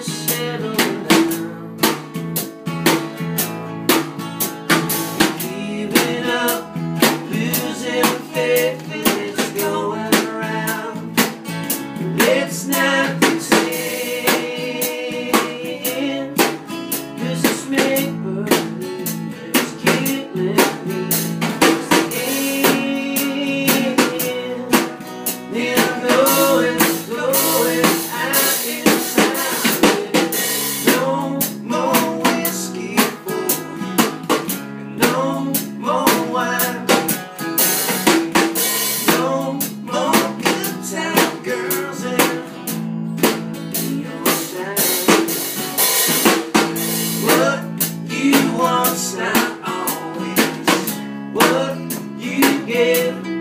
settle down. Giving up, losing faith it's going. It's not. give